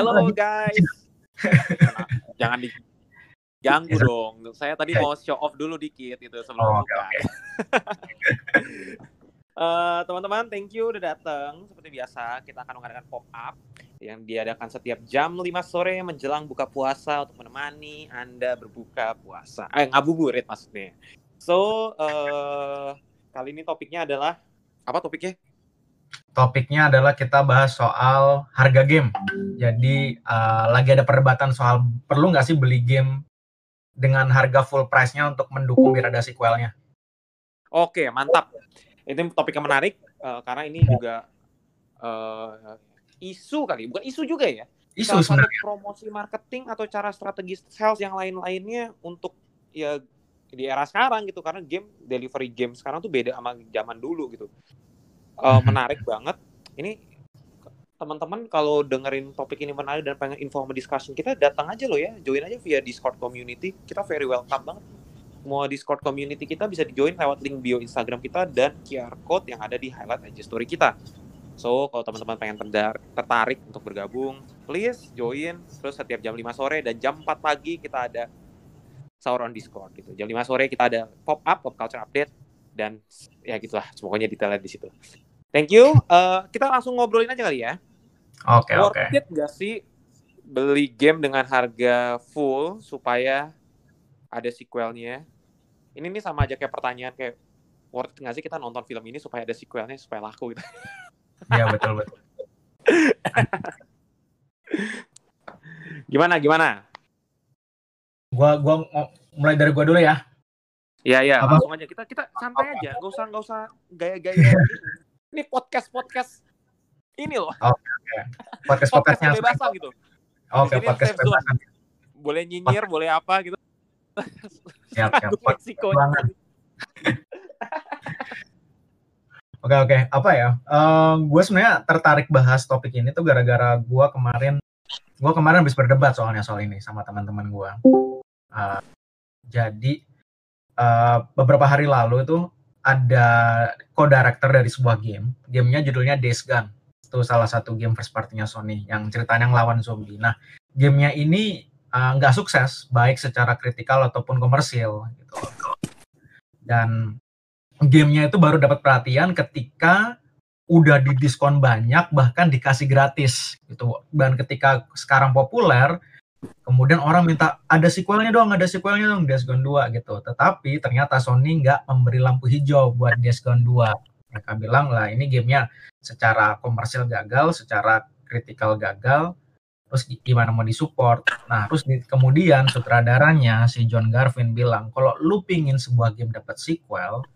Hello guys. Jangan diganggu dong. Saya tadi mau show off dulu dikit itu sebelum Oh, buka. oke, Eh, teman-teman, thank you udah datang. Seperti biasa, kita akan mengadakan pop up yang diadakan setiap jam 5 sore menjelang buka puasa untuk menemani Anda berbuka puasa. Eh, ngabuburit maksudnya. So, eh kali ini topiknya adalah apa topiknya? Topiknya adalah kita bahas soal harga game. Jadi eh, lagi ada perdebatan soal perlu nggak sih beli game dengan harga full price-nya untuk mendukung biar ada sequelnya. Oke, mantap. Ini topik yang menarik eh, karena ini juga eh, isu kali, bukan isu juga ya. Isu Salah satu sebenarnya. promosi marketing atau cara strategi sales yang lain-lainnya untuk ya di era sekarang gitu karena game delivery game sekarang tuh beda sama zaman dulu gitu. Mhm. menarik banget. Ini teman-teman kalau dengerin topik ini menarik dan pengen info sama discussion kita datang aja loh ya, join aja via Discord community. Kita very welcome banget. Semua Discord community kita bisa di-join lewat link bio Instagram kita dan QR code yang ada di highlight IG story kita. So, kalau teman-teman pengen tertarik untuk bergabung, please join. Terus setiap jam 5 sore dan jam 4 pagi kita ada sahur on Discord gitu. Jam 5 sore kita ada pop up, pop culture update dan ya gitulah. Pokoknya detailnya di situ. Thank you. Eh, kita langsung ngobrolin aja kali ya. Oke Worth oke. it gak sih beli game dengan harga full supaya ada sequelnya? Ini nih sama aja kayak pertanyaan kayak worth it gak sih kita nonton film ini supaya ada sequelnya supaya laku gitu. Iya betul betul. Gimana gimana? Gua gua mulai dari gua dulu ya. Iya iya langsung aja kita kita santai aja, nggak usah nggak usah gaya-gaya. Ini podcast podcast ini loh Podcast podcast podcastnya. kebebasan gitu. Oke Ini podcast kebebasan. Boleh nyinyir, boleh apa gitu. Siap siap. Tanggung resikonya. banget. Oke oke, apa ya? gue sebenarnya tertarik bahas topik ini tuh gara-gara gue kemarin, gue kemarin habis berdebat soalnya soal ini sama teman-teman gue. jadi eh, beberapa hari lalu itu ada co-director dari sebuah game, gamenya judulnya Days Gone. Itu salah satu game first party-nya Sony yang ceritanya ngelawan zombie. Nah, gamenya ini eh, nggak sukses, baik secara kritikal ataupun komersil. Gitu. Dan gamenya itu baru dapat perhatian ketika udah didiskon banyak bahkan dikasih gratis gitu dan ketika sekarang populer kemudian orang minta ada sequelnya dong ada sequelnya dong Days Gone 2 gitu. Tetapi ternyata Sony nggak memberi lampu hijau buat Days Gone 2 mereka bilang lah ini gamenya secara komersil gagal secara kritikal gagal terus gi- gimana mau disupport? Nah terus di- kemudian sutradaranya si John Garvin bilang kalau lu pingin sebuah game dapat sequel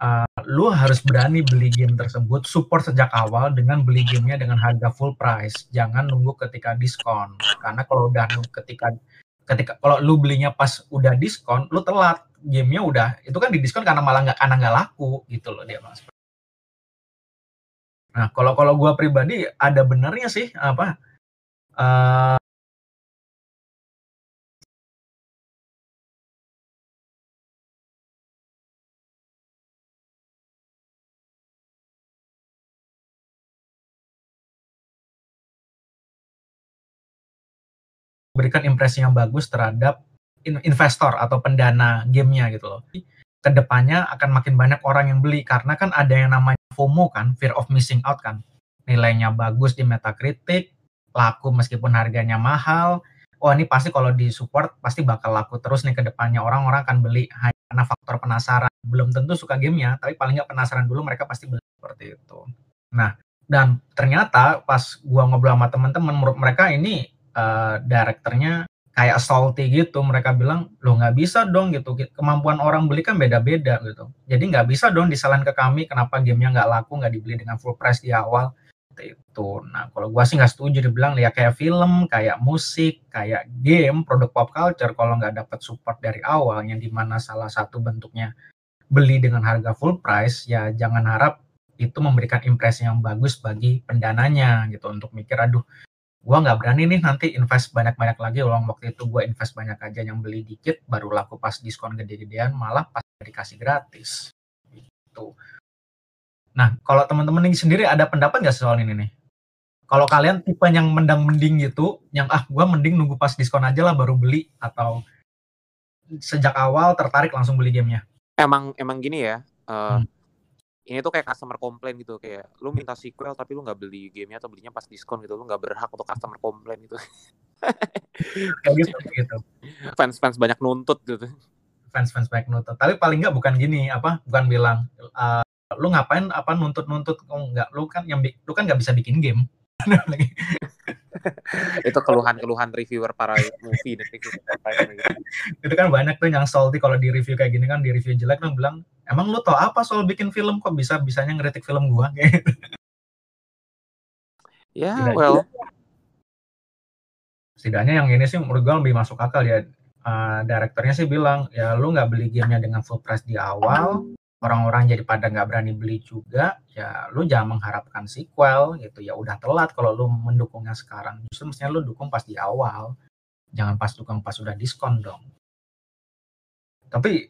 uh, lu harus berani beli game tersebut support sejak awal dengan beli gamenya dengan harga full price. Jangan nunggu ketika diskon. Karena kalau udah ketika ketika kalau lu belinya pas udah diskon lu telat. Gamenya udah itu kan didiskon karena malah nggak karena nggak laku gitu loh dia mas. Nah kalau kalau gua pribadi ada benernya sih apa eh, berikan impresi yang bagus terhadap in- investor atau pendana gamenya gitu loh. Ke depannya akan makin banyak orang yang beli karena kan ada yang namanya FOMO kan, fear of missing out kan. Nilainya bagus di Metacritic, laku meskipun harganya mahal. Oh ini pasti kalau disupport pasti bakal laku terus nih ke depannya orang-orang akan beli hanya karena faktor penasaran. Belum tentu suka gamenya, tapi paling nggak penasaran dulu mereka pasti beli seperti itu. Nah dan ternyata pas gua ngobrol sama teman-teman menurut mereka ini eh, direkturnya kayak salty gitu. Mereka bilang lo nggak bisa dong gitu. Kemampuan orang beli kan beda-beda gitu. Jadi nggak bisa dong disalahin ke kami kenapa gamenya nggak laku nggak dibeli dengan full price di awal. Itu nah kalau gua sih nggak setuju dibilang ya kayak film kayak musik kayak game produk pop culture kalau nggak dapat support dari awal yang di mana salah satu bentuknya beli dengan harga full price ya jangan harap itu memberikan impresi yang bagus bagi pendananya gitu. Untuk mikir aduh gua nggak berani nih nanti invest banyak-banyak lagi uang waktu itu gua invest banyak aja yang beli dikit baru laku pas diskon gede-gedean malah pas dikasih gratis gitu nah kalau teman-teman ini sendiri ada pendapat nggak soal ini nih Kalau kalian tipe yang mendang mending gitu, yang ah gua mending nunggu pas diskon aja lah baru beli atau sejak awal tertarik langsung beli gamenya. Emang emang gini ya. Uh, Hmm. Ini tuh kayak customer complaint gitu kayak lu minta sequel tapi lu nggak beli gamenya atau belinya pas diskon gitu lu nggak berhak untuk customer complaint gitu. Kayak gitu, gitu. Fans-fans banyak nuntut gitu. Fans-fans baik nuntut. Tapi paling nggak bukan gini, apa? Bukan bilang "Eh, lu ngapain apa nuntut-nuntut oh, enggak lu kan yang lu kan nggak bisa bikin game. Itu keluhan-keluhan reviewer para movie dan reviewer gitu. itu kan banyak tuh yang salty kalau di review kayak gini kan di review jelek kan bilang emang lu tau apa soal bikin film? Kok bisa bisanya ngeritik film gua? Kayak gitu. Ya, Tidak well, setidaknya yang ini sih menurut gua lebih masuk akal ya. Eh, direkturnya sih bilang ya lu nggak beli gamenya dengan full price di awal orang-orang jadi pada nggak berani beli juga ya lu jangan mengharapkan sequel gitu. Ya udah telat kalau lu mendukungnya sekarang. Justru mestinya lu dukung pas di awal. Jangan pas dukung pas sudah diskon dong. Tapi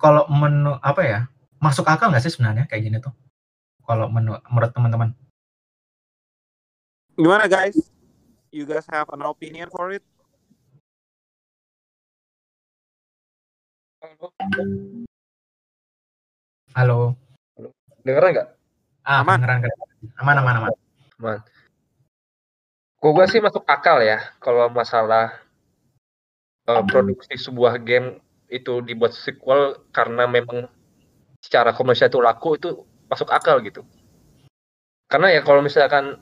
kalau menu apa ya masuk akal nggak sih sebenarnya kayak gini tuh? Kalau menu menurut teman-teman. Gimana guys? You guys have an opinion for it? Halo Dengeran nggak? ah Aman. beneran kan aman aman aman Man. Kok gue sih masuk akal ya kalau masalah eh, produksi sebuah game itu dibuat sequel karena memang secara komersial itu laku itu masuk akal gitu. Karena ya kalau misalkan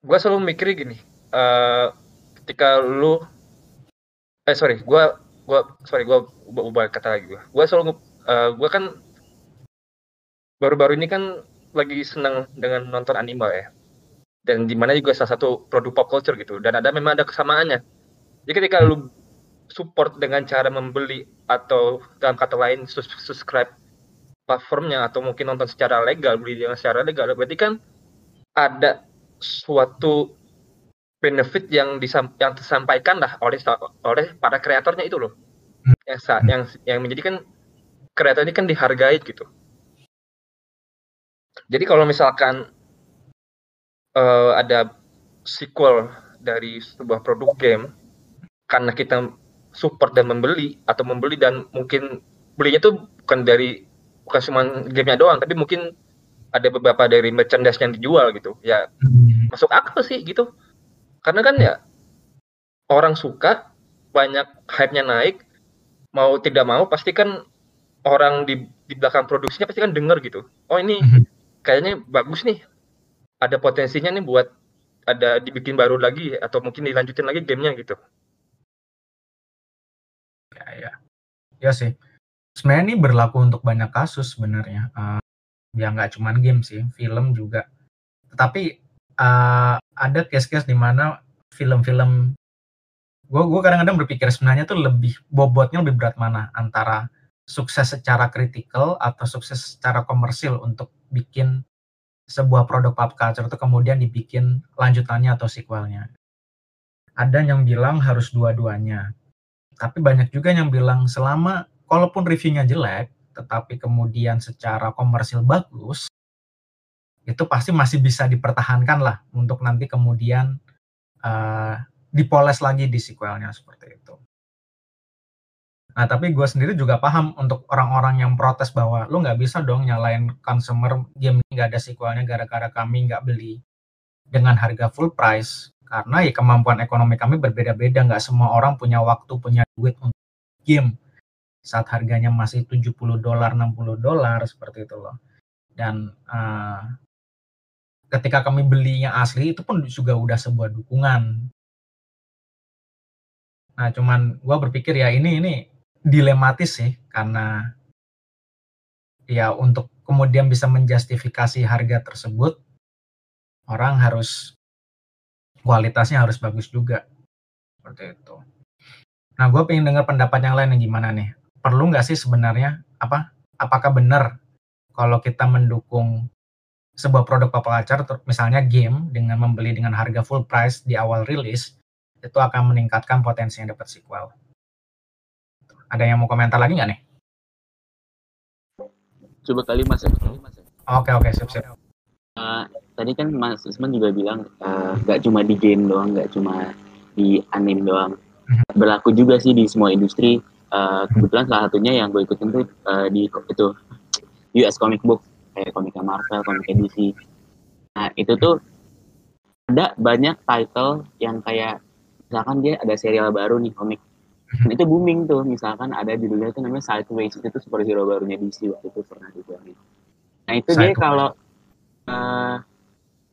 gue selalu mikir gini, eh, ketika lu eh sorry, gue gua sorry gue ubah, ubah kata lagi gue. Gue selalu eh, gue kan baru-baru ini kan lagi senang dengan nonton anime ya. Dan di mana juga salah satu produk pop culture gitu. Dan ada memang ada kesamaannya. Jadi ketika lu support dengan cara membeli atau dalam kata lain subscribe platformnya atau mungkin nonton secara legal beli dengan secara legal berarti kan ada suatu benefit yang disam, yang disampaikan lah oleh oleh para kreatornya itu loh. Yang sa- yang yang menjadikan kreator ini kan dihargai gitu jadi kalau misalkan eh, ada sequel dari sebuah produk game karena kita support dan membeli atau membeli dan mungkin belinya tuh bukan dari bukan cuma gamenya doang tapi mungkin ada beberapa dari merchandise yang dijual gitu ya Hmm. masuk akal sih gitu karena kan ya orang suka banyak hype-nya naik mau tidak mau pasti kan orang di di belakang produksinya pasti kan denger gitu oh ini Mhm. Kayaknya bagus nih. Ada potensinya nih buat ada dibikin baru lagi atau mungkin dilanjutin lagi gamenya gitu. Ya ya. Ya sih. Sebenarnya ini berlaku untuk banyak kasus sebenarnya. Eh, ya nggak cuman game sih film juga. Tetapi eh, ada case-case di mana film-film gue gue kadang-kadang berpikir sebenarnya tuh lebih bobotnya lebih berat mana? Antara sukses secara kritikal atau sukses secara komersil untuk bikin sebuah produk pop culture itu kemudian dibikin lanjutannya atau sequelnya ada yang bilang harus dua-duanya tapi banyak juga yang bilang selama kalaupun reviewnya jelek tetapi kemudian secara komersil bagus itu pasti masih bisa dipertahankan lah untuk nanti kemudian eh, dipoles lagi di sequelnya seperti itu. Nah tapi gue sendiri juga paham untuk orang-orang yang protes bahwa lu nggak bisa dong nyalain consumer game ini nggak ada sequelnya gara-gara kami nggak beli dengan harga full price. Karena ya kemampuan ekonomi kami berbeda-beda nggak semua orang punya waktu punya duit untuk game. Saat harganya masih 70 dolar 60 dolar seperti itu loh. Dan eh, ketika kami belinya asli itu pun juga udah sebuah dukungan. Nah cuman gua berpikir ya ini ini dilematis sih karena ya untuk kemudian bisa menjustifikasi harga tersebut orang harus kualitasnya harus bagus juga seperti itu. Nah, gue pengen dengar pendapat yang lain yang gimana nih? Perlu nggak sih sebenarnya apa? Apakah benar kalau kita mendukung sebuah produk pop culture, misalnya game dengan membeli dengan harga full price di awal rilis, itu akan meningkatkan potensi yang dapat sequel. Ada yang mau komentar lagi nggak nih? Coba kali mas ya. Oke oke sip sip. Eh, tadi kan Mas Isman juga bilang eh, nggak cuma di game doang, nggak cuma di anime doang. Berlaku juga sih di semua industri. Eh, kebetulan salah satunya yang gue ikutin tuh di itu US comic book kayak komiknya Marvel, komiknya DC. Nah itu tuh ada banyak title yang kayak misalkan dia ada serial baru nih komik itu booming tuh misalkan ada judulnya itu namanya Sideways itu superhero barunya DC waktu itu pernah dibilangin nah itu dia kalau eh,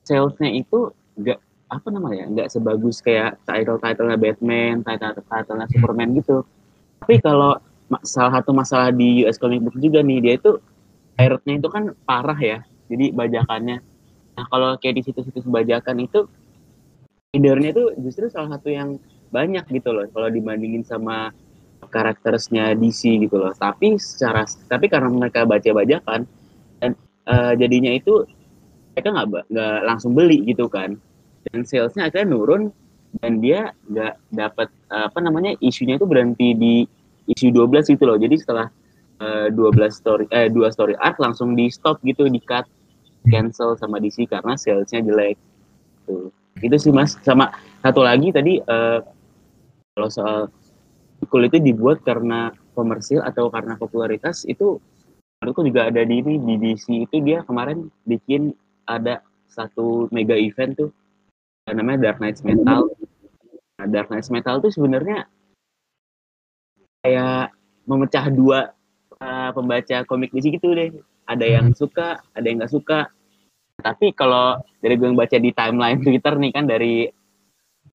salesnya itu nggak apa namanya nggak sebagus kayak title titlenya Batman title titlenya Superman gitu. Tapi kalau salah satu masalah di US Comic Book juga nih dia itu pirate-nya itu kan parah ya jadi bajakannya. Nah kalau kayak di situs-situs bajakan itu leadernya itu justru salah satu yang banyak gitu loh kalau dibandingin sama karakternya DC gitu loh. Tapi secara tapi karena mereka baca bajakan dan eh, jadinya itu mereka nggak nggak langsung beli gitu kan. Dan salesnya akhirnya nurun dan dia nggak dapat eh, apa namanya isunya itu berhenti di isu 12 gitu loh. Jadi setelah eh, 12 story eh dua story arc langsung di stop gitu di cut cancel sama DC karena salesnya jelek. Tuh itu sih mas. Sama satu lagi tadi eh, kalau soal Cool itu dibuat karena komersil atau karena popularitas itu menurutku juga ada di ini di DC itu dia kemarin bikin ada satu mega event tuh namanya Dark Knights Metal. Nah, Dark Knights Metal tuh sebenarnya kayak memecah dua uh, pembaca komik DC gitu deh. Ada yang suka, ada yang nggak suka. Tapi kalau dari gue yang baca di timeline Twitter nih kan dari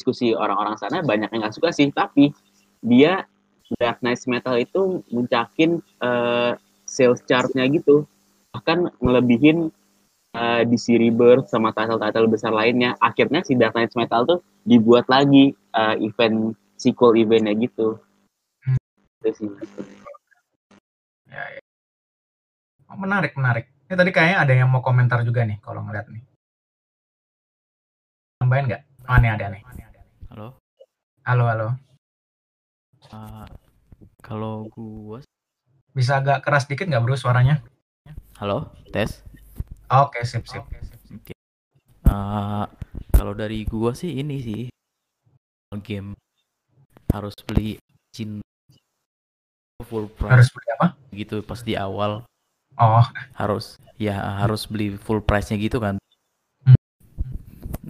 diskusi orang-orang sana banyak yang nggak suka sih. Tapi dia Dark Knights Metal itu muncakin eh, sales chart-nya gitu. Bahkan ngelebihin eh, DC Rebirth sama title-title besar lainnya. Akhirnya si Dark Knights Metal tuh dibuat lagi eh, event sequel eventnya gitu. Itu sih. Ya, ya. Oh, menarik, menarik. Ini tadi kayaknya ada yang mau komentar juga nih kalau ngeliat nih. Tambahin nggak? Oh, ada nih. Halo. Halo, halo. Uh, kalau gua Bisa agak keras dikit nggak bro suaranya? Halo, tes. Oke, sip, sip. Uh, kalau dari gua sih ini sih game harus beli jin full Harus price beli apa? gitu pas di awal Oh, harus ya harus beli full price-nya gitu kan. Hmm.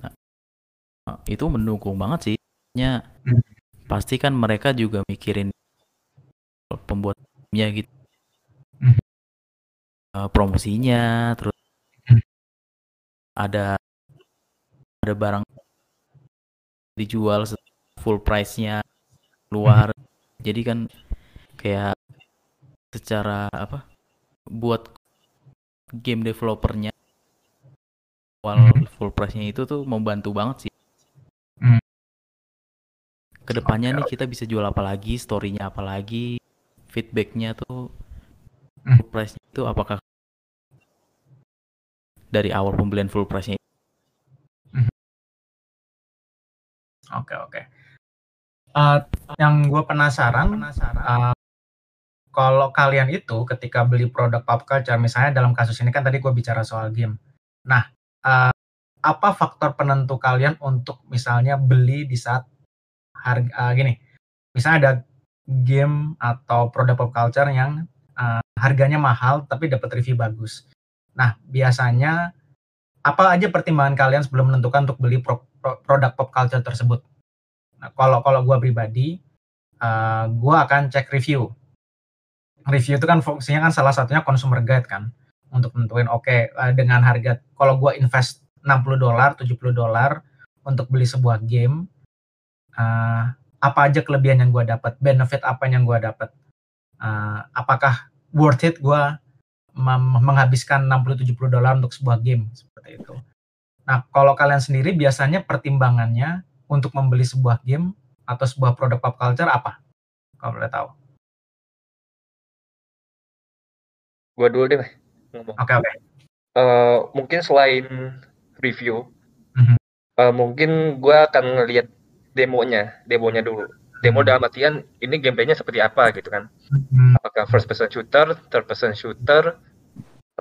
Nah, uh, itu mendukung banget sih. Nya Hmm. pasti kan mereka juga mikirin pembuatnya gitu. Hmm. Uh, promosinya terus Hmm. ada ada barang dijual full price-nya keluar. Jadi kan kayak secara apa? buat game developernya awal Hmm. full price-nya itu tuh membantu banget sih. Hmm. Ke depannya nih kita bisa jual apa lagi, story-nya apa lagi, feedback-nya tuh Hmm. full price itu apakah dari awal pembelian full price-nya oke, oke. Eh, yang gue penasaran, eh, kalau kalian itu ketika beli produk pop culture, misalnya dalam kasus ini kan tadi gue bicara soal game. Nah, eh, apa faktor penentu kalian untuk misalnya beli di saat harga eh, gini? Misalnya ada game atau produk pop culture yang eh, harganya mahal tapi dapat review bagus. Nah, biasanya apa aja pertimbangan kalian sebelum menentukan untuk beli pro- pro- produk pop culture tersebut? Nah, kalau kalau gue pribadi, eh gue akan cek review. Review itu kan fungsinya kan salah satunya consumer guide kan, untuk nentuin oke eh, dengan harga kalau gue invest 60 dolar, 70 dolar untuk beli sebuah game, eh, apa aja kelebihan yang gue dapat, benefit apa yang gue dapat, Eh, apakah worth it gue menghabiskan 60-70 dolar untuk sebuah game seperti itu. Nah, kalau kalian sendiri biasanya pertimbangannya untuk membeli sebuah game atau sebuah produk pop culture apa? Kalau boleh tahu. Gua dulu deh ngomong. Oke, oke. Eh, mungkin selain review, eh, mungkin gua akan ngelihat demonya, demonya dulu. Demo Hmm. dalam artian ini gameplaynya seperti apa gitu kan? Hmm, Apakah first person shooter, third person shooter,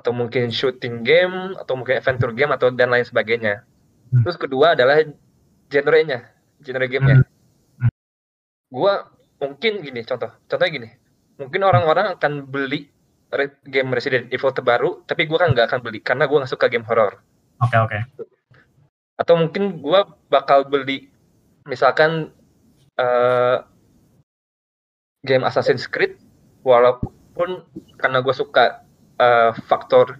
atau mungkin shooting game atau mungkin adventure game atau dan lain sebagainya. Hmm. Terus kedua adalah genre-nya, genre gamenya. Gua mungkin gini contoh, contohnya gini. Mungkin orang-orang akan beli game Resident Evil terbaru, tapi gua kan nggak akan beli karena gua nggak suka game horror. Oke oke. Atau mungkin gua bakal beli misalkan eh, game Assassin's Creed, walaupun karena gue suka eh, faktor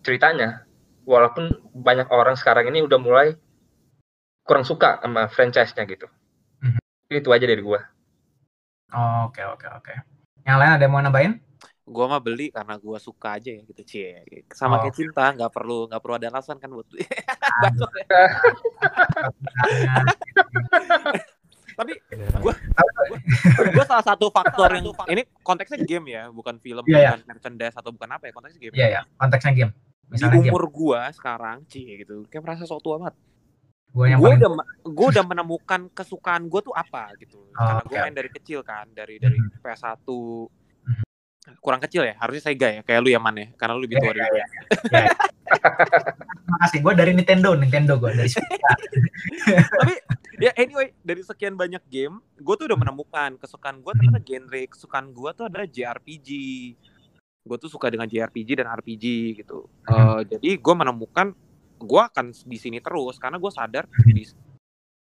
ceritanya, walaupun banyak orang sekarang ini udah mulai kurang suka sama franchise-nya gitu. Mhm. Itu aja dari gua. Oke oke oke. Yang lain ada yang mau nambahin? Gua mah beli karena gua suka aja ya gitu cie. Sama Oh. kayak cinta, nggak perlu nggak perlu ada alasan kan buat Bacot ya. Tapi gua gua salah satu faktor yang ini konteksnya game ya, bukan film, Iya, iya. bukan merchandise atau bukan apa ya, konteksnya game. Iya ya, konteksnya game. Di Misalnya game. umur gua sekarang, cie gitu, kayak merasa sok tua banget. Gue yang gue paling udah gue udah menemukan kesukaan gue tuh apa gitu karena gue oke, main dari kecil kan dari dari Mhm. PS1 kurang kecil ya harusnya Sega ya kayak lu ya man ya? Karena lu lebih Iya, tua iya, dari gue Terima kasih. Gue dari Nintendo, Nintendo gue dari tapi ya anyway dari sekian banyak game gue tuh udah menemukan kesukaan gue ternyata genre kesukaan gue tuh adalah JRPG gue tuh suka dengan JRPG dan RPG gitu. Eh, jadi gue menemukan gue akan di sini terus karena gue sadar di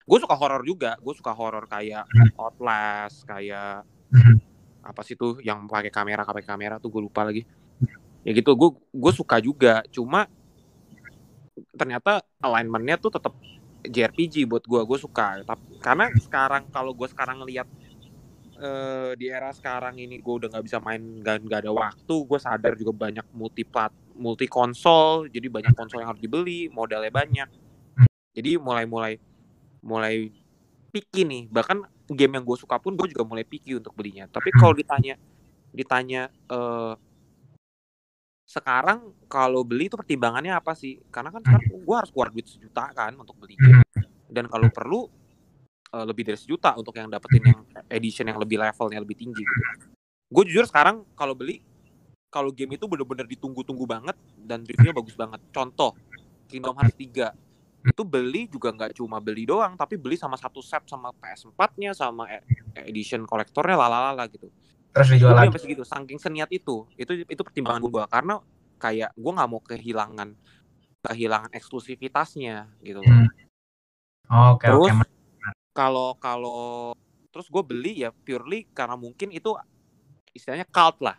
gue suka horor juga gue suka horor kayak Outlast kayak Mhm. Apa sih tuh yang pakai kamera pakai kamera tuh gue lupa lagi. Ya gitu gue gue suka juga cuma ternyata alignmentnya tuh tetap JRPG buat gue gue suka. Tapi karena sekarang kalau gue sekarang ngelihat eh, di era sekarang ini gue udah nggak bisa main nggak nggak ada waktu gue sadar juga banyak multi plat multi konsol jadi banyak konsol yang harus dibeli modalnya banyak. Jadi mulai mulai mulai picky nih bahkan game yang gue suka pun gue juga mulai picky untuk belinya. Tapi kalau ditanya ditanya eh, sekarang kalau beli itu pertimbangannya apa sih? Karena kan sekarang gue harus keluar duit sejuta kan untuk beli game. Dan kalau perlu eh, lebih dari sejuta untuk yang dapetin yang edition yang lebih levelnya lebih tinggi gitu. Gue jujur sekarang kalau beli kalau game itu bener-bener ditunggu-tunggu banget dan reviewnya bagus banget. Contoh Kingdom Hearts 3 itu beli juga nggak cuma beli doang tapi beli sama satu set sama PS4-nya sama e- edition kolektornya lalalala gitu. Terus dijual lagi. sampai segitu saking seniat itu. Itu itu pertimbangan gue karena kayak gue nggak mau kehilangan kehilangan eksklusivitasnya gitu. Hmm. Oke Terus kalau kalau terus gue beli ya purely karena mungkin itu istilahnya cult lah.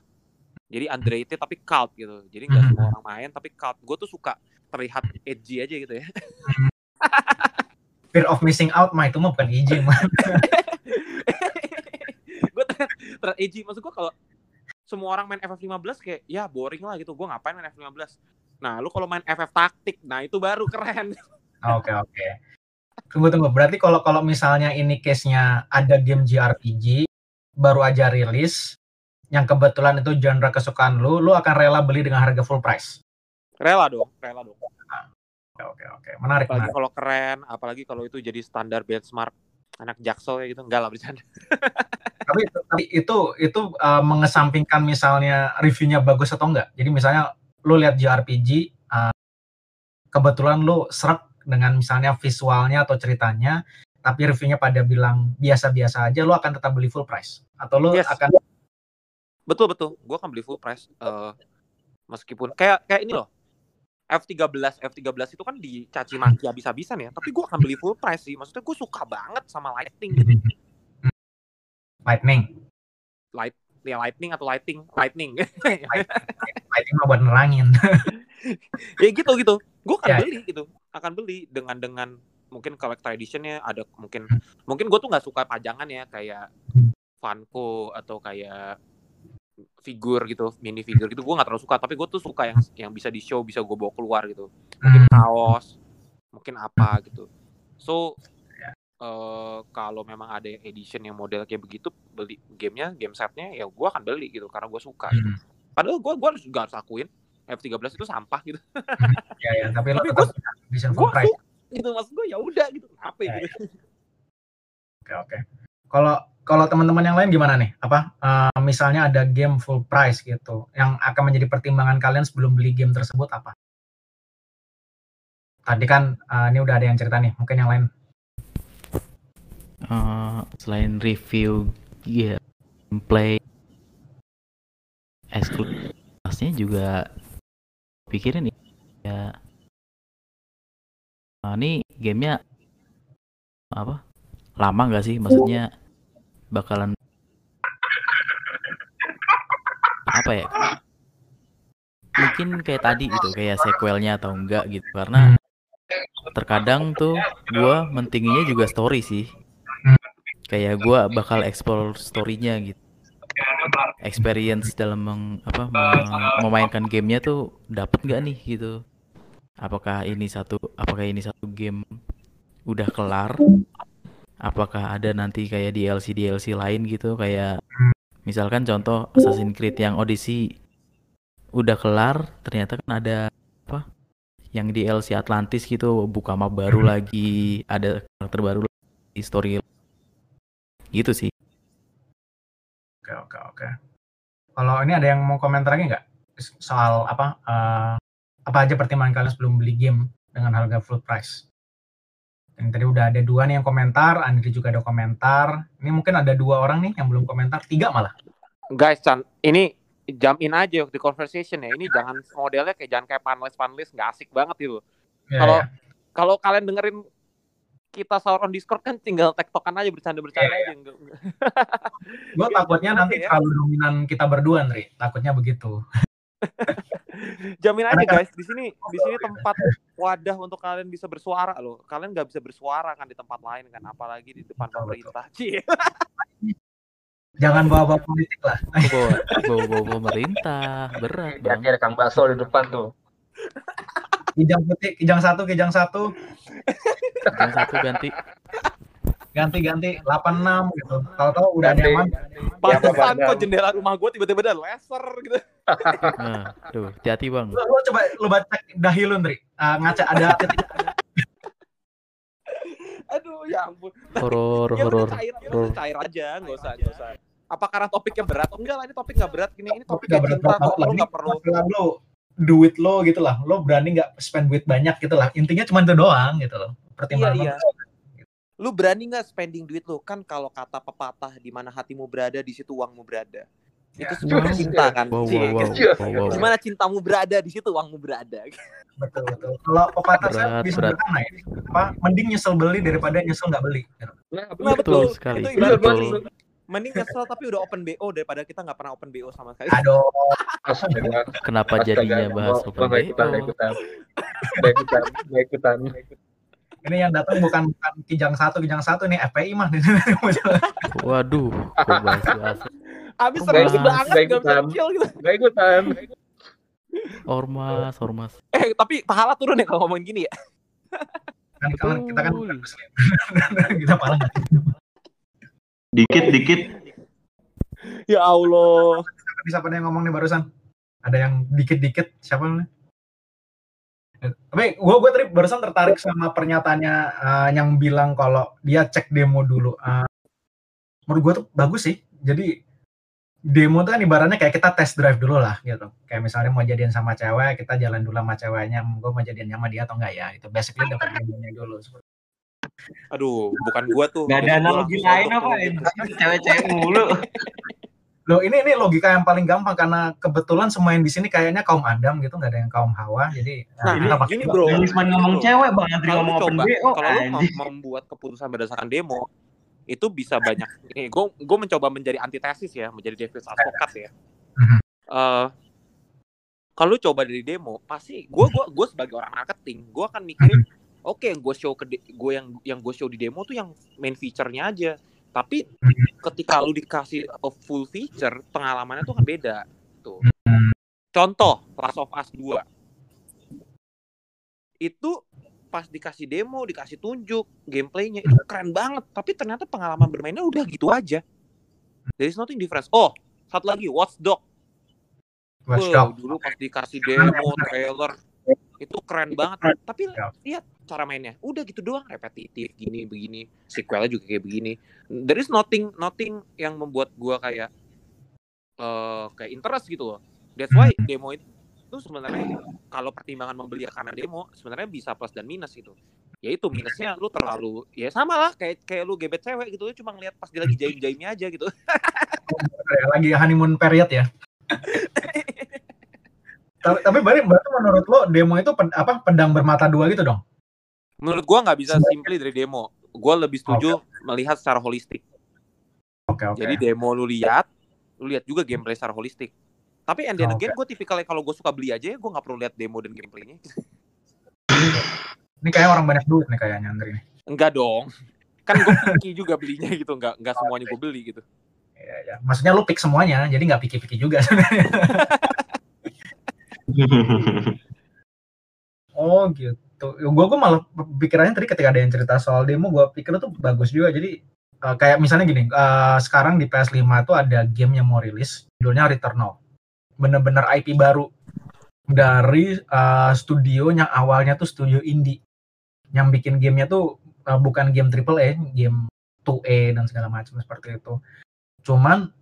Jadi underrated tapi cult gitu. Jadi nggak Mhm. semua orang main tapi cult. Gue tuh suka terlihat edgy aja gitu ya. Fear of missing out mah itu mah bukan izin mah. gue terlihat, terlihat edgy. Maksud gue kalau semua orang main FF15 kayak ya boring lah gitu. Gue ngapain main FF15? Nah, lu kalau main FF taktik, nah itu baru keren. Oke oke. Tunggu tunggu. Berarti kalau kalau misalnya ini case-nya ada game JRPG baru aja rilis yang kebetulan itu genre kesukaan lu, lu akan rela beli dengan harga full price. Rela dong, rela dong. Oke oke oke. Menarik Apalagi menarik. kalau keren, apalagi kalau itu jadi standar benchmark anak jaksel ya gitu. Enggak lah bercanda. Tapi, tapi itu itu uh, mengesampingkan misalnya reviewnya bagus atau enggak. Jadi misalnya lu lihat JRPG uh, kebetulan lu serak dengan misalnya visualnya atau ceritanya tapi reviewnya pada bilang biasa-biasa aja lu akan tetap beli full price atau lu Yes. akan Betul betul. Gue akan beli full price. eh meskipun kayak kayak ini loh. F13 F13 itu kan dicaci maki habis-habisan ya. Tapi gue akan beli full price sih. Maksudnya gue suka banget sama lighting gitu. lightning Light ya lightning atau lighting lightning. lightning mah buat nerangin ya gitu gitu. Gue akan Ya. beli gitu. Akan beli dengan dengan mungkin collector editionnya ada mungkin mungkin gue tuh nggak suka pajangan ya kayak Funko atau kayak figur gitu mini figur gitu gue nggak terlalu suka. Tapi gue tuh suka yang yang bisa di show bisa gue bawa keluar gitu. Mungkin Hmm. kaos mungkin apa gitu. So eh kalau memang ada yang edition yang model kayak begitu beli gamenya game setnya ya gue akan beli gitu karena gue suka gitu. Hmm. padahal gue gue harus juga harus akuin F13 itu sampah gitu. Ya ya tapi Tapi tetap bisa gue price gitu maksud gue ya udah gitu kenapa ya Ya, gitu Oke oke. Kalau kalau teman-teman yang lain gimana nih? Apa eh, misalnya ada game full price gitu, yang akan menjadi pertimbangan kalian sebelum beli game tersebut apa? Tadi kan eh, ini udah ada yang cerita nih, mungkin yang lain. Eh, selain review ya gameplay eksklusifnya juga pikirin nih ya nah, ini gamenya apa lama nggak sih maksudnya bakalan apa ya? Mungkin kayak tadi gitu kayak sequelnya atau enggak gitu karena terkadang tuh gua mentingginya juga story sih. Kayak gua bakal explore storynya gitu. Experience dalam meng- apa mem- memainkan gamenya tuh dapat nggak nih gitu? Apakah ini satu apakah ini satu game udah kelar apakah ada nanti kayak DLC DLC lain gitu? Kayak misalkan contoh Assassin's Creed yang Odyssey udah kelar ternyata kan ada apa yang DLC Atlantis gitu buka map baru lagi ada karakter baru lagi story gitu sih. Oke oke oke. Kalau ini ada yang mau komentar lagi nggak? Soal apa eh, apa aja pertimbangan kalian sebelum beli game dengan harga full price? Yang tadi udah ada dua nih yang komentar, Andri juga ada komentar. Ini mungkin ada dua orang nih yang belum komentar, tiga malah. Guys, Chan, ini jump in aja di conversation ya. Ini jangan modelnya kayak jangan kayak panless nggak asik banget gitu. Ya, Kalau ya. kalau kalian dengerin kita sahur on Discord kan tinggal tektokan aja bercanda-bercanda Iya, aja. Nggak- Gue takutnya nanti ya? terlalu dominan kita berdua, Andri. Takutnya begitu. Jamin aja kan- guys, di sini di sini tempat wadah untuk kalian bisa bersuara loh. Kalian nggak bisa bersuara kan di tempat lain kan, apalagi di depan pemerintah. Cie. Jangan bawa-bawa politik lah. bawa bawa bawa pemerintah berat bang ada Kang Baso di depan tuh. Kijang putih, kijang satu, kijang satu, yang satu ganti ganti-ganti 86 gitu. Tahu-tahu udah ada yang Ganti. mana. Pantesan kok jendela rumah gue tiba-tiba ada laser gitu. nah tuh hati-hati bang Lu, lu coba lu baca dahi lu, Andri. Ah, ngaca ada titik Aduh, ya ampun. horor Ya udah horor cair, ya udah cair aja, nggak usah, nggak usah. Apa karena topiknya berat? Enggak lah, ini topik nggak berat. Ini ini topik topiknya gak berat cinta kok. Lo nggak perlu. lo duit lo gitu lah. Lo berani nggak spend duit banyak gitu lah. Intinya cuma itu doang gitu loh. Pertimbangan Iya, lo. Lu berani nggak spending duit lu? Kan kalau kata pepatah di mana hatimu berada, di situ uangmu berada. Ya, Itu sebuah wow. cinta kan. wow wow wow, kan? Iya. wow, wow. Di mana cintamu berada, di situ uangmu berada. Betul betul. Kalau pepatah saya berat. sederhana ini. Apa? Mending nyesel beli daripada nyesel nggak beli. gitu. Nah, Nah, Betul betul. sekali. Itu ibarat Betul. mending, nyesel tapi udah open BO daripada kita nggak pernah open BO sama sekali. Aduh, Astaga. kenapa jadinya bahas open BO ikutan. Nggak ikutan, nggak ikutan. Ini yang datang bukan bukan kijang satu kijang satu nih FPI mah. waduh Abis serius banget, nggak bisa ikutan. chill gitu. Nggak ikutan. ormas ormas Eh, tapi pahala turun ya kalau ngomongin gini ya. kan, kan- kita kan bukan muslim. kita nggak. Dikit dikit. Ya Allah. Bisa pada yang ngomong nih barusan? Ada yang dikit-dikit siapa namanya? Eh, Tapi gue gue tadi barusan tertarik sama pernyataannya eh, yang bilang kalau dia cek demo dulu. Eh, menurut gue tuh bagus sih. Jadi demo tuh kan ibaratnya kayak kita test drive dulu lah gitu. Kayak misalnya mau jadian sama cewek, kita jalan dulu sama ceweknya. Gue mau jadian sama dia atau enggak ya? Itu basically dapat demonya dulu. Aduh, bukan gua tuh. Gak ada analogi lain apa? Cewek-cewek mulu. Loh ini ini logika yang paling gampang karena kebetulan semua yang di sini kayaknya kaum Adam gitu, nggak ada yang kaum Hawa. Jadi Nah, kita pakai gini dua. bro. Cuma ngomong Bro. cewek bang, lu ngomong open coba, BO. kalau lu anjing. mem- membuat keputusan berdasarkan demo, itu bisa banyak. Ini gue gue mencoba menjadi antitesis ya, menjadi devil's advocate ya. Mhm. Eh, kalau lu coba dari demo, pasti gue gua gue sebagai orang marketing, gue akan mikirin, oke yang gue show ke gue yang yang gue show di demo tuh yang main feature-nya aja. Tapi ketika lu dikasih a full feature, pengalamannya tuh kan beda. Tuh. Contoh Last of Us 2. Itu pas dikasih demo, dikasih tunjuk gameplaynya itu keren banget, tapi ternyata pengalaman bermainnya udah gitu aja. There is nothing difference. Oh, satu lagi Watch Dogs. Watch Wah, Dogs. dulu pas dikasih demo, trailer itu keren banget. Tapi Ya. lihat cara mainnya. Udah gitu doang, repetitif gini begini, sequelnya juga kayak begini. There is nothing nothing yang membuat gua kayak eh kayak interest gitu loh. That's why demo itu sebenarnya kalau pertimbangan membeli karena demo sebenarnya bisa plus dan minus gitu. Ya itu minusnya lu terlalu ya sama lah kayak kayak lu gebet cewek gitu lu cuma ngeliat pas dia lagi jaim-jaimnya aja gitu. Lagi honeymoon period ya. tapi tapi berarti menurut lo demo itu pen- apa pedang bermata dua gitu dong? Menurut gua nggak bisa simply dari demo. Gua lebih setuju melihat secara holistik. Oke oke. Jadi demo lu lihat, lu lihat juga gameplay secara holistik. Tapi and then Oke. again gue tipikalnya kalau gue suka beli aja ya gue nggak perlu lihat demo dan gameplaynya. Ini kayak orang banyak duit nih kayaknya Andri nih. Enggak dong. Kan gue picky juga belinya gitu, nggak nggak semuanya gue beli gitu. Iya, ya. Maksudnya lu pick semuanya, jadi nggak piki-piki juga sebenarnya. Oh gitu. Gue gue malah pikirannya tadi ketika ada yang cerita soal demo, gue pikir itu bagus juga. Jadi eh, kayak misalnya gini, eh, sekarang di PS5 itu ada game yang mau rilis, judulnya Returnal. Bener-bener IP baru dari eh, studio yang awalnya tuh studio indie, yang bikin gamenya tuh eh, bukan game AAA, game 2A dan segala macam seperti itu. Cuman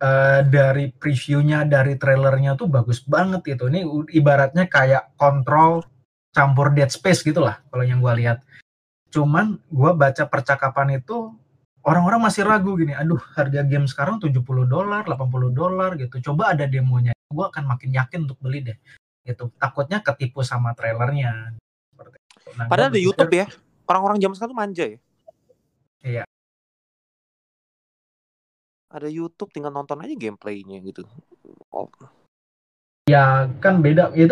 eh, dari previewnya, dari trailernya tuh bagus banget itu. Ini ibaratnya kayak kontrol campur Dead Space gitulah kalau yang gua lihat. Cuman gua baca percakapan itu orang-orang masih ragu gini. Aduh, harga game sekarang 70 dolar, 80 dolar gitu. Coba ada demonya. Gua akan makin yakin untuk beli deh. Gitu. Takutnya ketipu sama trailernya. Seperti itu. Nah, Padahal di YouTube ya, orang-orang zaman sekarang tuh manja ya. Iya. Ada YouTube tinggal nonton aja gameplaynya gitu. Oh, ya kan beda itu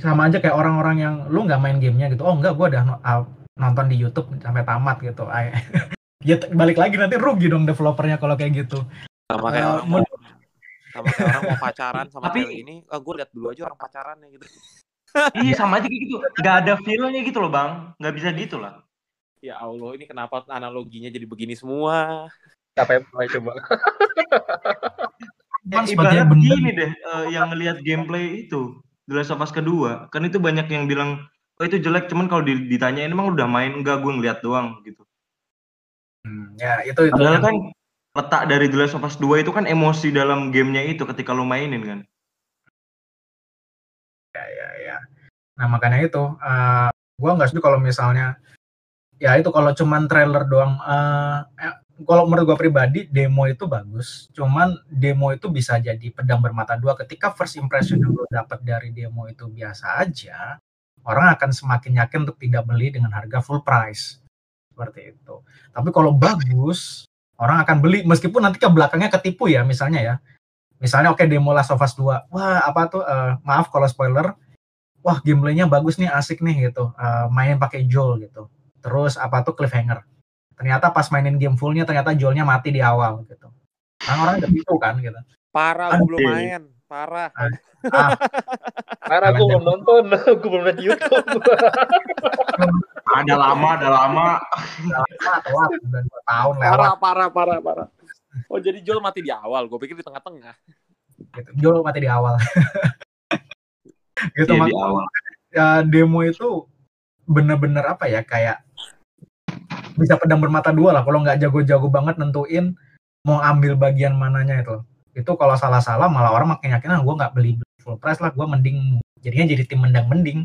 sama aja kayak orang-orang yang lu nggak main gamenya gitu oh enggak gua udah ah, nonton di YouTube sampai tamat gitu ya balik lagi nanti rugi dong developernya kalau kayak gitu sama kayak Eh, orang mau sama kayak orang mau pacaran sama Tapi- ini, ah, gue lihat dulu aja orang pacarannya gitu. Iya sama aja kayak gitu. Gak ada feelnya gitu loh bang. Gak bisa gitu lah. Ya Allah, ini kenapa analoginya jadi begini semua? Yang mulai coba? Ya, Kan sebagai ibarat benda- gini deh, eh, yang ngelihat gameplay itu The Last of Us kedua, kan itu banyak yang bilang, oh itu jelek, cuman kalau di- ditanyain emang udah main enggak, gue ngeliat doang gitu. Hmm, ya itu itu Padahal yang- kan letak dari The Last of Us 2 itu kan emosi dalam gamenya itu ketika lu mainin kan. ya ya ya nah makanya itu eh gua nggak setuju kalau misalnya ya itu kalau cuman trailer doang eh, kalau menurut gua pribadi demo itu bagus. Cuman demo itu bisa jadi pedang bermata dua. Ketika first impression yang lo dapat dari demo itu biasa aja orang akan semakin yakin untuk tidak beli dengan harga full price. Seperti itu. Tapi kalau bagus orang akan beli. Meskipun nanti ke belakangnya ketipu ya misalnya ya. Misalnya oke demo Last of Us 2 wah apa tuh eh, maaf kalau spoiler. Wah gameplaynya bagus nih asik nih gitu. Eh, mainin pakai Joel gitu. Terus apa tuh cliffhanger ternyata pas mainin game fullnya ternyata Joelnya mati di awal gitu orang-orang udah gitu kan gitu Parah, gue belum main. Parah. ah, Karena gue belum nonton, gue belum lihat di YouTube. Ada lama, ada lama. udah dua tahun lewat Parah, parah, parah, parah. Oh, jadi Joel mati di awal. Gue pikir di tengah-tengah. gitu. Joel mati di awal gitu mak- di awal. ya, demo itu bener-bener apa ya kayak bisa pedang bermata dua lah. Kalau nggak jago-jago banget nentuin mau ambil bagian mananya itu. Itu kalau salah-salah malah orang makin yakin ah gue nggak beli full price lah gue mending jadinya jadi tim mendang mending.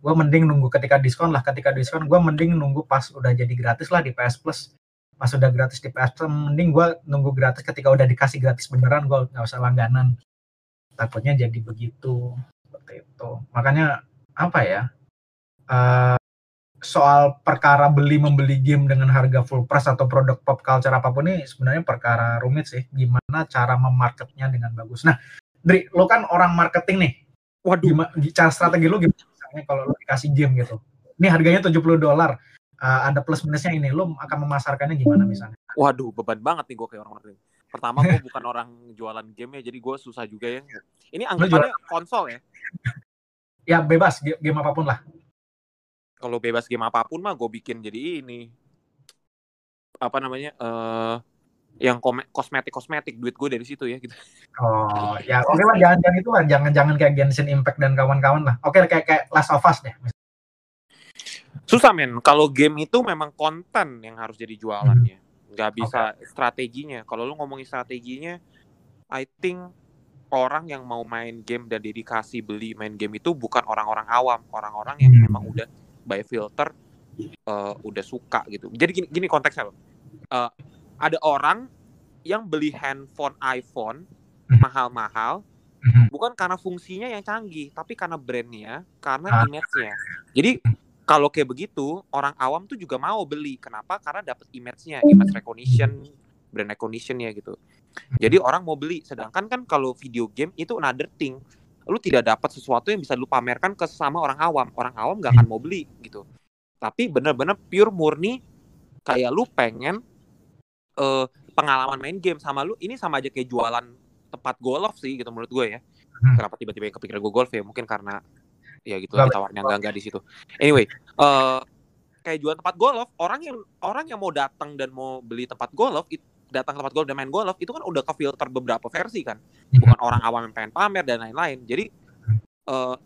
Gue mending nunggu ketika diskon lah ketika diskon gue mending nunggu pas udah jadi gratis lah di PS Plus. Pas udah gratis di PS Plus mending gue nunggu gratis ketika udah dikasih gratis beneran gue nggak usah langganan. Takutnya jadi begitu seperti itu. Makanya apa ya eh, soal perkara beli membeli game dengan harga full price atau produk pop culture apa pun ini sebenarnya perkara rumit sih gimana cara memarketnya dengan bagus nah Dri lo kan orang marketing nih Waduh. gimana cara strategi lo gimana misalnya kalau lo dikasih game gitu ini harganya 70 dolar eh, ada plus minusnya ini lo akan memasarkannya gimana misalnya Waduh, beban banget nih gue kayak orang marketing. Pertama, gue bukan orang jualan game ya, jadi gue susah juga ya. Ini anggapannya konsol ya. ya bebas game, game apa pun lah Kalau bebas game apa pun mah gue bikin jadi ini. Apa namanya? eh yang kosmetik kosmetik duit gue dari situ ya gitu. oh ya oke lah jangan jangan itu lah jangan jangan kayak Genshin Impact dan kawan-kawan lah oke kayak kayak Last of Us deh Susah men, kalau game itu memang konten yang harus jadi jualannya. Nggak bisa strateginya. Kalau lu ngomongin strateginya, I think orang yang mau main game dan dedikasi beli main game itu bukan orang-orang awam, orang-orang yang Hmm. memang udah by filter eh, udah suka gitu. Jadi gini, gini konteksnya loh. Eh, ada orang yang beli handphone iPhone Hmm. mahal-mahal Mhm. bukan karena fungsinya yang canggih, tapi karena brandnya, karena Ah. image-nya. Jadi kalau kayak begitu, orang awam tuh juga mau beli. Kenapa? Karena dapat image-nya, image recognition, brand recognition-nya gitu. Jadi orang mau beli. Sedangkan kan kalau video game itu another thing. Lu tidak dapat sesuatu yang bisa lu pamerkan ke sesama orang awam. Orang awam gak akan mau beli gitu. Tapi bener-bener pure murni kayak lu pengen eh, pengalaman main game sama lu ini sama aja kayak jualan tempat golf sih gitu menurut gue ya. Hmm. Kenapa tiba-tiba yang kepikiran gue golf ya? Mungkin karena ya gitu Nggak, ditawarnya enggak enggak di situ. Anyway, eh kayak jualan tempat golf, orang yang orang yang mau datang dan mau beli tempat golf, it- datang ke tempat golf dan main golf itu kan udah ke filter beberapa versi kan. Bukan orang awam yang pengen pamer dan lain-lain. Jadi eh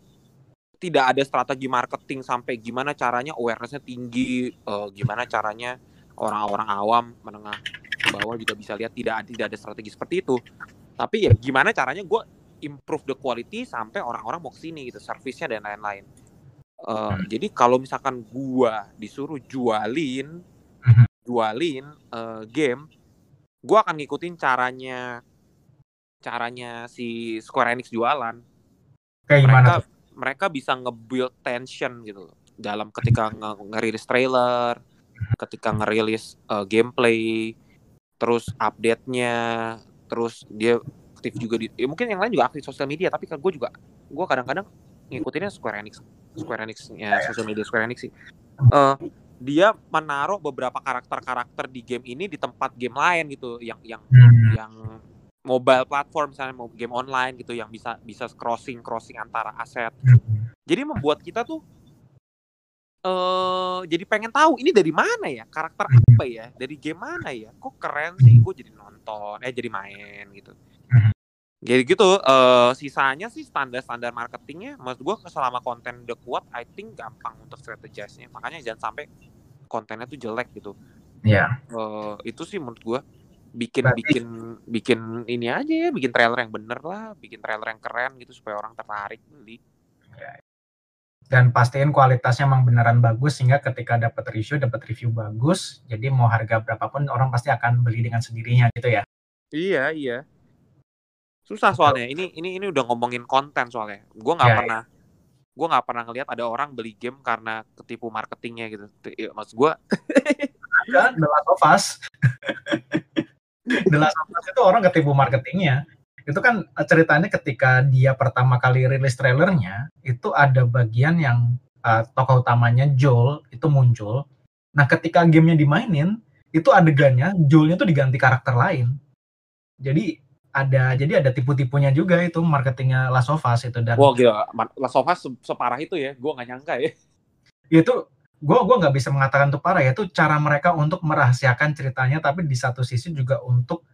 tidak ada strategi marketing sampai gimana caranya awarenessnya tinggi, eh, gimana caranya orang-orang awam menengah ke bawah juga bisa lihat tidak tidak ada strategi seperti itu. Tapi ya gimana caranya gue improve the quality sampai orang-orang mau ke sini gitu, servisnya dan lain-lain. Eh, jadi kalau misalkan gua disuruh jualin, Mhm. jualin eh, game, gua akan ngikutin caranya caranya si Square Enix jualan. Kayak gimana mereka tuh? mereka bisa nge-build tension gitu loh. dalam ketika nge- ngerilis trailer, ketika ngerilis uh, gameplay, terus update-nya, terus dia aktif juga di ya mungkin yang lain juga aktif sosial media tapi kan gue juga gue kadang-kadang ngikutinnya Square Enix Square Enix ya sosial media Square Enix sih. Eh, dia menaruh beberapa karakter-karakter di game ini di tempat game lain gitu yang yang Hmm. yang mobile platform misalnya mau game online gitu yang bisa bisa crossing crossing antara aset Hmm. jadi membuat kita tuh eh jadi pengen tahu ini dari mana ya karakter apa ya dari game mana ya kok keren sih gue jadi nonton eh jadi main gitu jadi gitu eh sisanya sih standar standar marketingnya maksud gue selama konten udah kuat I think gampang untuk strategize-nya makanya jangan sampai kontennya tuh jelek gitu Iya. Eh, itu sih menurut gua bikin Berarti- bikin bikin ini aja ya bikin trailer yang bener lah bikin trailer yang keren gitu supaya orang tertarik beli Dan pastiin kualitasnya emang beneran bagus sehingga ketika dapat review dapat review bagus. Jadi mau harga berapapun orang pasti akan beli dengan sendirinya gitu ya. iya iya susah soalnya ini ini ini udah ngomongin konten soalnya gua nggak Iya, pernah gua nggak pernah ngelihat ada orang beli game karena ketipu marketingnya gitu iya, maksud gua Ada The Last of Us. The Last of Us itu orang ketipu marketingnya. Itu kan ceritanya ketika dia pertama kali rilis trailernya, itu ada bagian yang eh, tokoh utamanya Joel itu muncul. Nah, ketika gamenya dimainin, itu adegannya Joelnya tuh diganti karakter lain. Jadi ada jadi ada tipu-tipunya juga itu marketingnya Last of Us itu dan wah gila. Last of Us separah itu ya? Gua nggak nyangka ya. Itu gue gua nggak bisa mengatakan itu parah ya. Itu cara mereka untuk merahasiakan ceritanya tapi di satu sisi juga untuk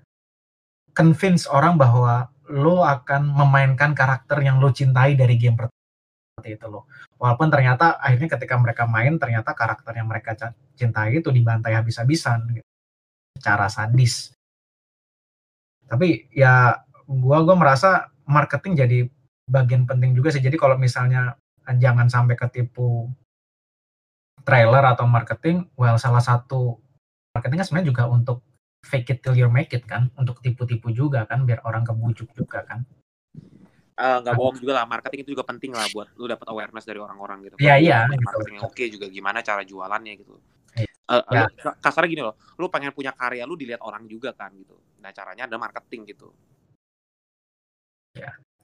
convince orang bahwa lo akan memainkan karakter yang lo cintai dari game pertama seperti itu lo walaupun ternyata akhirnya ketika mereka main ternyata karakter yang mereka cintai itu dibantai habis-habisan gitu. secara sadis tapi ya gua gua merasa marketing jadi bagian penting juga sih jadi kalau misalnya jangan sampai ketipu trailer atau marketing, well salah satu marketingnya sebenarnya juga untuk fake it till you make it kan, untuk tipu-tipu juga kan, biar orang kebujuk juga kan. Eh, nggak bohong juga lah marketing itu juga penting lah buat lu dapat awareness dari orang-orang gitu. Iya, iya. Marketing oke juga gimana cara jualannya gitu. Eh, Ya. kasarnya gini loh, lu pengen punya karya lu dilihat orang juga kan gitu. Nah caranya ada marketing gitu.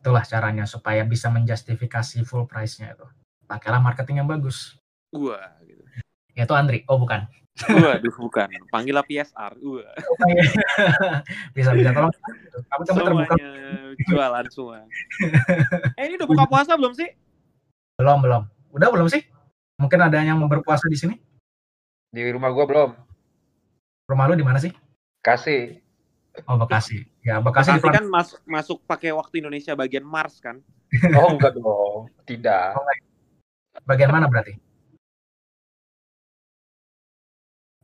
Itulah caranya supaya bisa menjustifikasi full price-nya itu. Pakailah marketing yang bagus. Gua gitu. Yaitu Andri. Oh bukan. Waduh bukan. Panggil lah PSR. Gua. bisa bisa tolong. Kamu coba terbuka. Jualan semua. eh ini udah buka puasa belum sih? Belum belum. Udah belum sih? Mungkin ada yang mau berpuasa di sini? Di rumah gua belum. Rumah lu di mana sih? Kasih. Oh Bekasi. Ya Bekasi, Bekasi kan masuk masuk pakai waktu Indonesia bagian Mars kan? Oh enggak dong. Tidak. bagian mana berarti?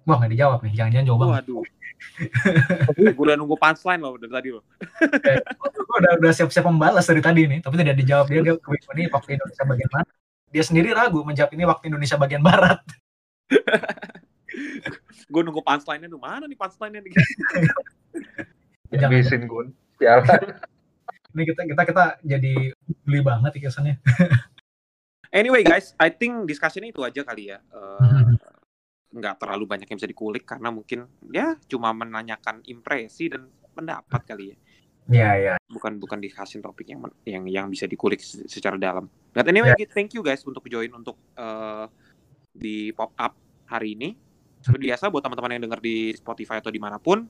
Wah nggak dijawab nih, jangan-jangan jauh banget. Waduh. gue udah nunggu punchline loh dari tadi loh. Gue udah udah siap-siap membalas dari tadi nih, tapi tidak dijawab dia. Dia ke ini waktu Indonesia bagian mana? Dia sendiri ragu menjawab ini waktu Indonesia bagian barat. gue nunggu punchline-nya tuh mana nih punchline-nya Habisin Gun. Sialan. Ini kita kita kita jadi beli banget ya kesannya. Anyway guys, I think discussion itu aja kali ya. Hmm. nggak terlalu banyak yang bisa dikulik karena mungkin ya cuma menanyakan impresi dan pendapat kali ya. Iya iya. Bukan bukan discussion topik yang yang yang bisa dikulik se- secara dalam. But anyway, thank you guys untuk join untuk eh, di pop up hari ini. Seperti biasa buat teman-teman yang dengar di Spotify atau di mana pun,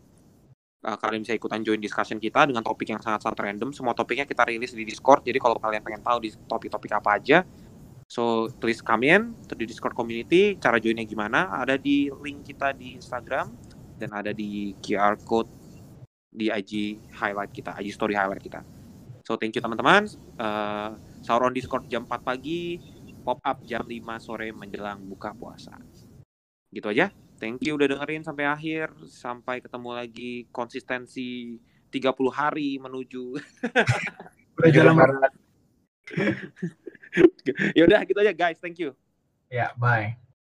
eh, kalian bisa ikutan join discussion kita dengan topik yang sangat-sangat random. Semua topiknya kita rilis di Discord. Jadi kalau kalian pengen tahu di topik-topik apa aja, So, please come in to di Discord community. Cara joinnya gimana? Ada di link kita di Instagram dan ada di QR code di IG highlight kita, IG story highlight kita. So, thank you teman-teman. Uh, Sauron Discord jam 4 pagi, pop up jam 5 sore menjelang buka puasa. Gitu aja. Thank you udah dengerin sampai akhir. Sampai ketemu lagi konsistensi 30 hari menuju Udah jalan Lebaran. ya udah gitu aja guys thank you Ya, bye.